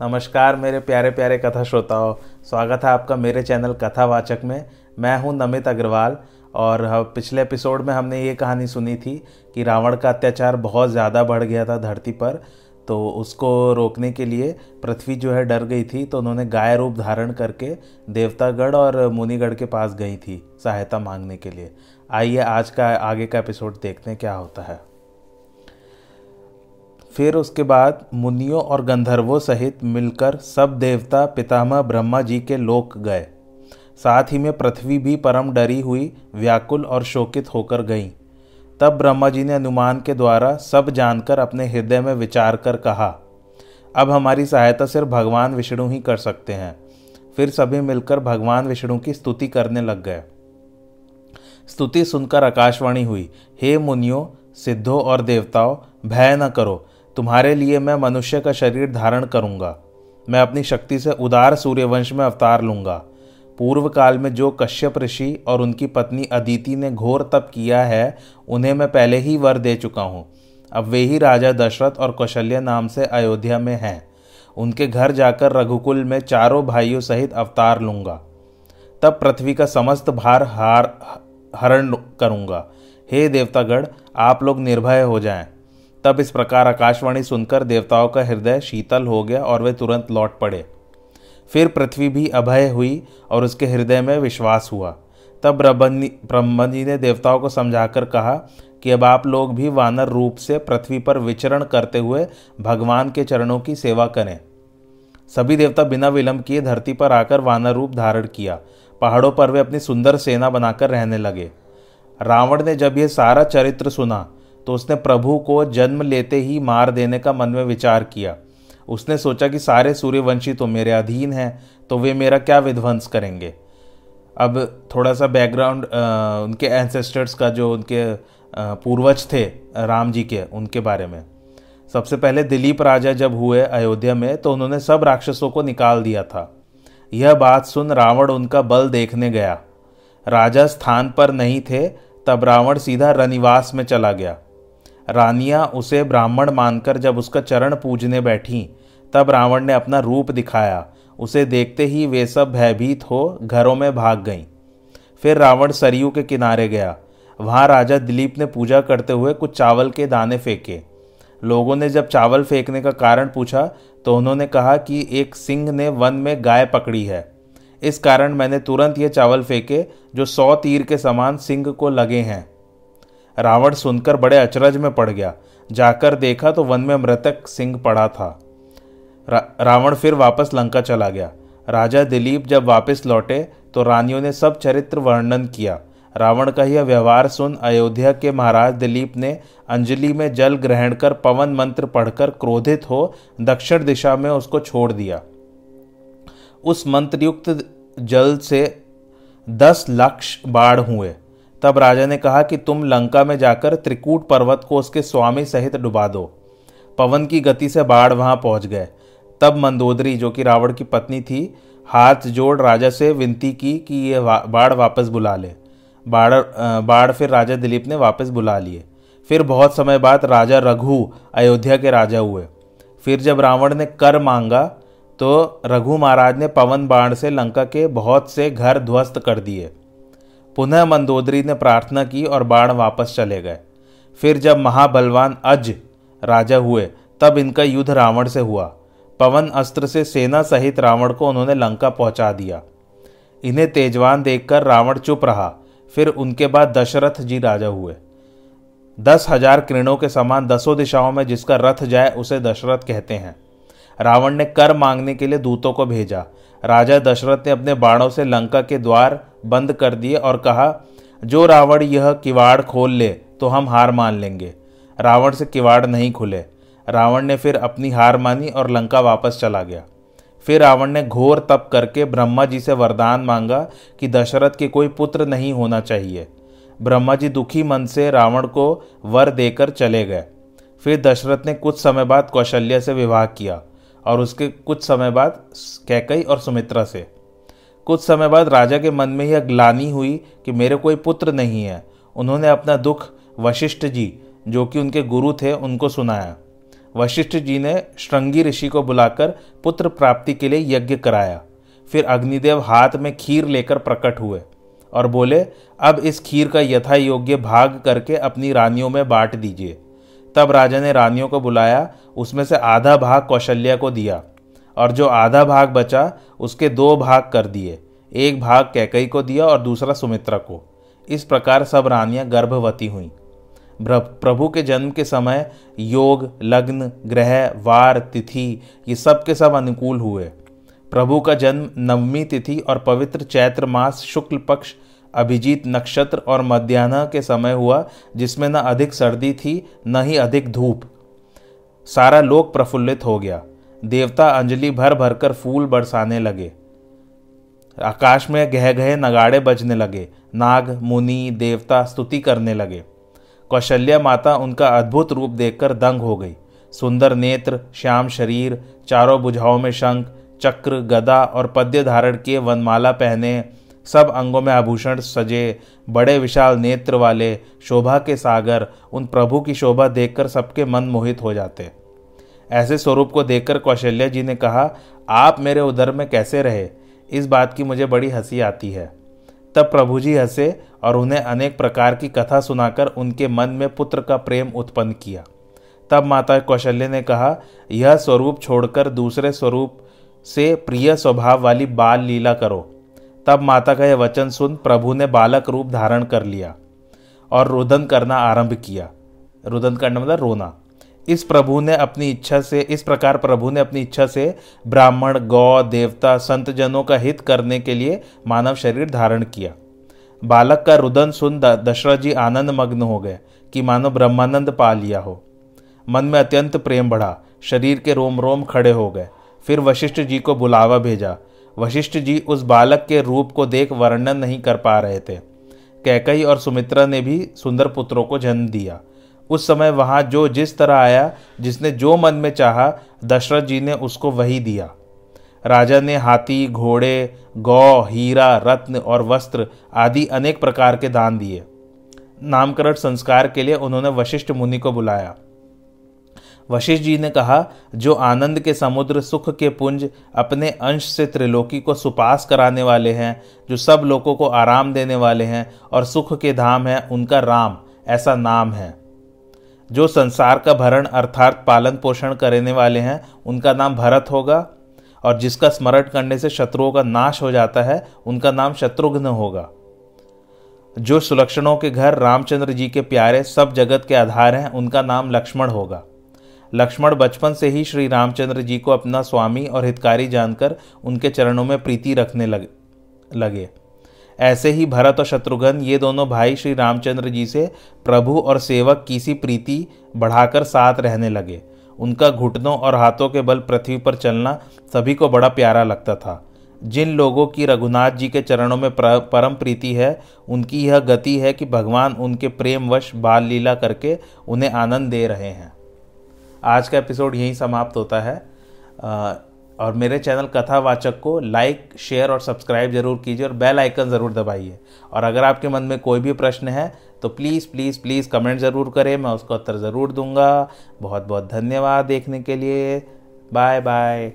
नमस्कार मेरे प्यारे प्यारे कथा श्रोताओं, स्वागत है आपका मेरे चैनल कथावाचक में। मैं हूँ नमित अग्रवाल और पिछले एपिसोड में हमने ये कहानी सुनी थी कि रावण का अत्याचार बहुत ज़्यादा बढ़ गया था धरती पर तो उसको रोकने के लिए पृथ्वी जो है डर गई थी तो उन्होंने गाय रूप धारण करके देवतागढ़ और मुनिगढ़ के पास गई थी सहायता मांगने के लिए। आइए आज का आगे का एपिसोड देखते हैं क्या होता है। फिर उसके बाद मुनियों और गंधर्वों सहित मिलकर सब देवता, पितामह, ब्रह्मा जी के लोक गए। साथ ही में पृथ्वी भी परम डरी हुई, व्याकुल और शोकित होकर गई। तब ब्रह्मा जी ने अनुमान के द्वारा सब जानकर अपने हृदय में विचार कर कहा, अब हमारी सहायता सिर्फ़ भगवान विष्णु ही कर सकते हैं। फिर सभी मिलकर भगवान विष्णु की स्तुति करने लग गए। स्तुति सुनकर आकाशवाणी हुई, हे मुनियों, सिद्धों और देवताओं, भय न करो। तुम्हारे लिए मैं मनुष्य का शरीर धारण करूँगा। मैं अपनी शक्ति से उदार सूर्यवंश में अवतार लूँगा। पूर्व काल में जो कश्यप ऋषि और उनकी पत्नी अदिति ने घोर तप किया है, उन्हें मैं पहले ही वर दे चुका हूँ। अब वे ही राजा दशरथ और कौशल्य नाम से अयोध्या में हैं। उनके घर जाकर रघुकुल में चारों भाइयों सहित अवतार लूँगा। तब पृथ्वी का समस्त भार हार हरण करूँगा। हे देवतागढ़ आप लोग निर्भय हो जाएँ। तब इस प्रकार आकाशवाणी सुनकर देवताओं का हृदय शीतल हो गया और वे तुरंत लौट पड़े। फिर पृथ्वी भी अभय हुई और उसके हृदय में विश्वास हुआ। तब ब्रह्म जी ने देवताओं को समझाकर कहा कि अब आप लोग भी वानर रूप से पृथ्वी पर विचरण करते हुए भगवान के चरणों की सेवा करें। सभी देवता बिना विलंब किए धरती पर आकर वानर रूप धारण किया। पहाड़ों पर वे अपनी सुंदर सेना बनाकर रहने लगे। रावण ने जब यह सारा चरित्र सुना तो उसने प्रभु को जन्म लेते ही मार देने का मन में विचार किया। उसने सोचा कि सारे सूर्यवंशी तो मेरे अधीन हैं तो वे मेरा क्या विध्वंस करेंगे? अब थोड़ा सा बैकग्राउंड उनके एंसेस्टर्स का जो उनके पूर्वज थे, राम जी के, उनके बारे में। सबसे पहले दिलीप राजा जब हुए अयोध्या में तो उन्होंने सब राक्षसों को निकाल दिया था। यह बात सुन रावण उनका बल देखने गया। राजा स्थान पर नहीं थे, तब रावण सीधा रनिवास में चला गया। रानियाँ उसे ब्राह्मण मानकर जब उसका चरण पूजने बैठी, तब रावण ने अपना रूप दिखाया। उसे देखते ही वे सब भयभीत हो घरों में भाग गईं। फिर रावण सरयू के किनारे गया। वहाँ राजा दिलीप ने पूजा करते हुए कुछ चावल के दाने फेंके। लोगों ने जब चावल फेंकने का कारण पूछा तो उन्होंने कहा कि एक सिंह ने वन में गाय पकड़ी है। इस कारण मैंने तुरंत ये चावल फेंके, जो सौ तीर के समान सिंह को लगे हैं। रावण सुनकर बड़े अचरज में पड़ गया। जाकर देखा तो वन में मृतक सिंह पड़ा था। रा, रावण फिर वापस लंका चला गया। राजा दिलीप जब वापस लौटे तो रानियों ने सब चरित्र वर्णन किया। रावण का यह व्यवहार सुन अयोध्या के महाराज दिलीप ने अंजलि में जल ग्रहण कर पवन मंत्र पढ़कर क्रोधित हो दक्षिण दिशा में उसको छोड़ दिया। उस मंत्रयुक्त जल से दस लक्ष बाढ़ हुए। तब राजा ने कहा कि तुम लंका में जाकर त्रिकूट पर्वत को उसके स्वामी सहित डुबा दो। पवन की गति से बाढ़ वहाँ पहुँच गए। तब मंदोदरी, जो कि रावण की पत्नी थी, हाथ जोड़ राजा से विनती की कि ये बाढ़ वापस बुला ले। बाढ़ बाढ़ फिर राजा दिलीप ने वापस बुला लिए। फिर बहुत समय बाद राजा रघु अयोध्या के राजा हुए। फिर जब रावण ने कर मांगा तो रघु महाराज ने पवन बाण से लंका के बहुत से घर ध्वस्त कर दिए। पुनः मंदोदरी ने प्रार्थना की और बाण वापस चले गए। फिर जब महाबलवान अज राजा हुए, तब इनका युद्ध रावण से हुआ। पवन अस्त्र से सेना सहित रावण को उन्होंने लंका पहुँचा दिया। इन्हें तेजवान देखकर रावण चुप रहा। फिर उनके बाद दशरथ जी राजा हुए। दस हज़ार किरणों के समान दसों दिशाओं में जिसका रथ जाए, उसे दशरथ कहते हैं। रावण ने कर मांगने के लिए दूतों को भेजा। राजा दशरथ ने अपने बाणों से लंका के द्वार बंद कर दिए और कहा, जो रावण यह किवाड़ खोल ले तो हम हार मान लेंगे। रावण से किवाड़ नहीं खुले। रावण ने फिर अपनी हार मानी और लंका वापस चला गया। फिर रावण ने घोर तप करके ब्रह्मा जी से वरदान मांगा कि दशरथ के कोई पुत्र नहीं होना चाहिए। ब्रह्मा जी दुखी मन से रावण को वर देकर चले गए। फिर दशरथ ने कुछ समय बाद कौशल्या से विवाह किया। और उसके कुछ समय बाद कैकई और सुमित्रा से। कुछ समय बाद राजा के मन में यह ग्लानी हुई कि मेरे कोई पुत्र नहीं है। उन्होंने अपना दुख वशिष्ठ जी, जो कि उनके गुरु थे, उनको सुनाया। वशिष्ठ जी ने श्रृंगी ऋषि को बुलाकर पुत्र प्राप्ति के लिए यज्ञ कराया। फिर अग्निदेव हाथ में खीर लेकर प्रकट हुए और बोले, अब इस खीर का यथा योग्य भाग करके अपनी रानियों में बांट दीजिए। तब राजा ने रानियों को बुलाया, उसमें से आधा भाग कौशल्या को दिया, और जो आधा भाग बचा, उसके दो भाग कर दिए, एक भाग कैकई को दिया और दूसरा सुमित्रा को। इस प्रकार सब रानियाँ गर्भवती हुईं। प्रभु के जन्म के समय योग, लग्न, ग्रह, वार, तिथि, ये सब के सब अनुकूल हुए। प्रभु का जन्म नवमी तिथि और पवित्र चैत्र मास शुक्ल पक्ष अभिजीत नक्षत्र और मध्यान्ह के समय हुआ, जिसमें न अधिक सर्दी थी, न ही अधिक धूप। सारा लोक प्रफुल्लित हो गया। देवता अंजलि भर भरकर फूल बरसाने लगे। आकाश में गह गहे नगाड़े बजने लगे। नाग, मुनि, देवता स्तुति करने लगे। कौशल्या माता उनका अद्भुत रूप देखकर दंग हो गई। सुंदर नेत्र, श्याम शरीर, चारों बुझाओं में शंख, चक्र, गदा और पद्य धारण किए वनमाला पहने सब अंगों में आभूषण सजे, बड़े विशाल नेत्र वाले शोभा के सागर, उन प्रभु की शोभा देखकर सबके मन मोहित हो जाते। ऐसे स्वरूप को देखकर कौशल्या जी ने कहा, आप मेरे उदर में कैसे रहे? इस बात की मुझे बड़ी हँसी आती है। तब प्रभु जी हंसे और उन्हें अनेक प्रकार की कथा सुनाकर उनके मन में पुत्र का प्रेम उत्पन्न किया। तब माता कौशल्य ने कहा, यह स्वरूप छोड़कर दूसरे स्वरूप से प्रिय स्वभाव वाली बाल लीला करो। तब माता का यह वचन सुन प्रभु ने बालक रूप धारण कर लिया और रुदन करना आरंभ किया। रुदन करना मतलब रोना। इस प्रभु ने अपनी इच्छा से, इस प्रकार प्रभु ने अपनी इच्छा से ब्राह्मण, गौ, देवता संत जनों का हित करने के लिए मानव शरीर धारण किया। बालक का रुदन सुन दशरथ जी आनंद मग्न हो गए कि मानो ब्रह्मानंद पा लिया हो। मन में अत्यंत प्रेम बढ़ा, शरीर के रोम रोम खड़े हो गए। फिर वशिष्ठ जी को बुलावा भेजा वशिष्ठ जी उस बालक के रूप को देख वर्णन नहीं कर पा रहे थे। कैकई और सुमित्रा ने भी सुंदर पुत्रों को जन्म दिया। उस समय वहाँ जो जिस तरह आया, जिसने जो मन में चाहा, दशरथ जी ने उसको वही दिया। राजा ने हाथी, घोड़े, गौ, हीरा, रत्न और वस्त्र आदि अनेक प्रकार के दान दिए। नामकरण संस्कार के लिए उन्होंने वशिष्ठ मुनि को बुलाया। वशिष्ठ जी ने कहा, जो आनंद के समुद्र, सुख के पुंज अपने अंश से त्रिलोकी को सुपास कराने वाले हैं, जो सब लोगों को आराम देने वाले हैं और सुख के धाम हैं, उनका राम, ऐसा नाम है। जो संसार का भरण अर्थात पालन पोषण करने वाले हैं, उनका नाम भरत होगा, और जिसका स्मरण करने से शत्रुओं का नाश हो जाता है, उनका नाम शत्रुघ्न होगा। जो सुलक्षणों के घर रामचंद्र जी के प्यारे सब जगत के आधार हैं, उनका नाम लक्ष्मण होगा। लक्ष्मण बचपन से ही श्री रामचंद्र जी को अपना स्वामी और हितकारी जानकर उनके चरणों में प्रीति रखने लगे लगे। ऐसे ही भरत और शत्रुघ्न, ये दोनों भाई श्री रामचंद्र जी से प्रभु और सेवक की सी प्रीति बढ़ाकर साथ रहने लगे। उनका घुटनों और हाथों के बल पृथ्वी पर चलना सभी को बड़ा प्यारा लगता था। जिन लोगों की रघुनाथ जी के चरणों में परम प्रीति है, उनकी यह गति है कि भगवान उनके प्रेमवश बाल लीला करके उन्हें आनंद दे रहे हैं। आज का एपिसोड यहीं समाप्त होता है। और मेरे चैनल कथावाचक को लाइक शेयर और सब्सक्राइब ज़रूर कीजिए और बेल आइकन ज़रूर दबाइए। और अगर आपके मन में कोई भी प्रश्न है तो प्लीज़ प्लीज़ प्लीज़ कमेंट ज़रूर करें, मैं उसका उत्तर ज़रूर दूँगा। बहुत बहुत धन्यवाद देखने के लिए। Bye bye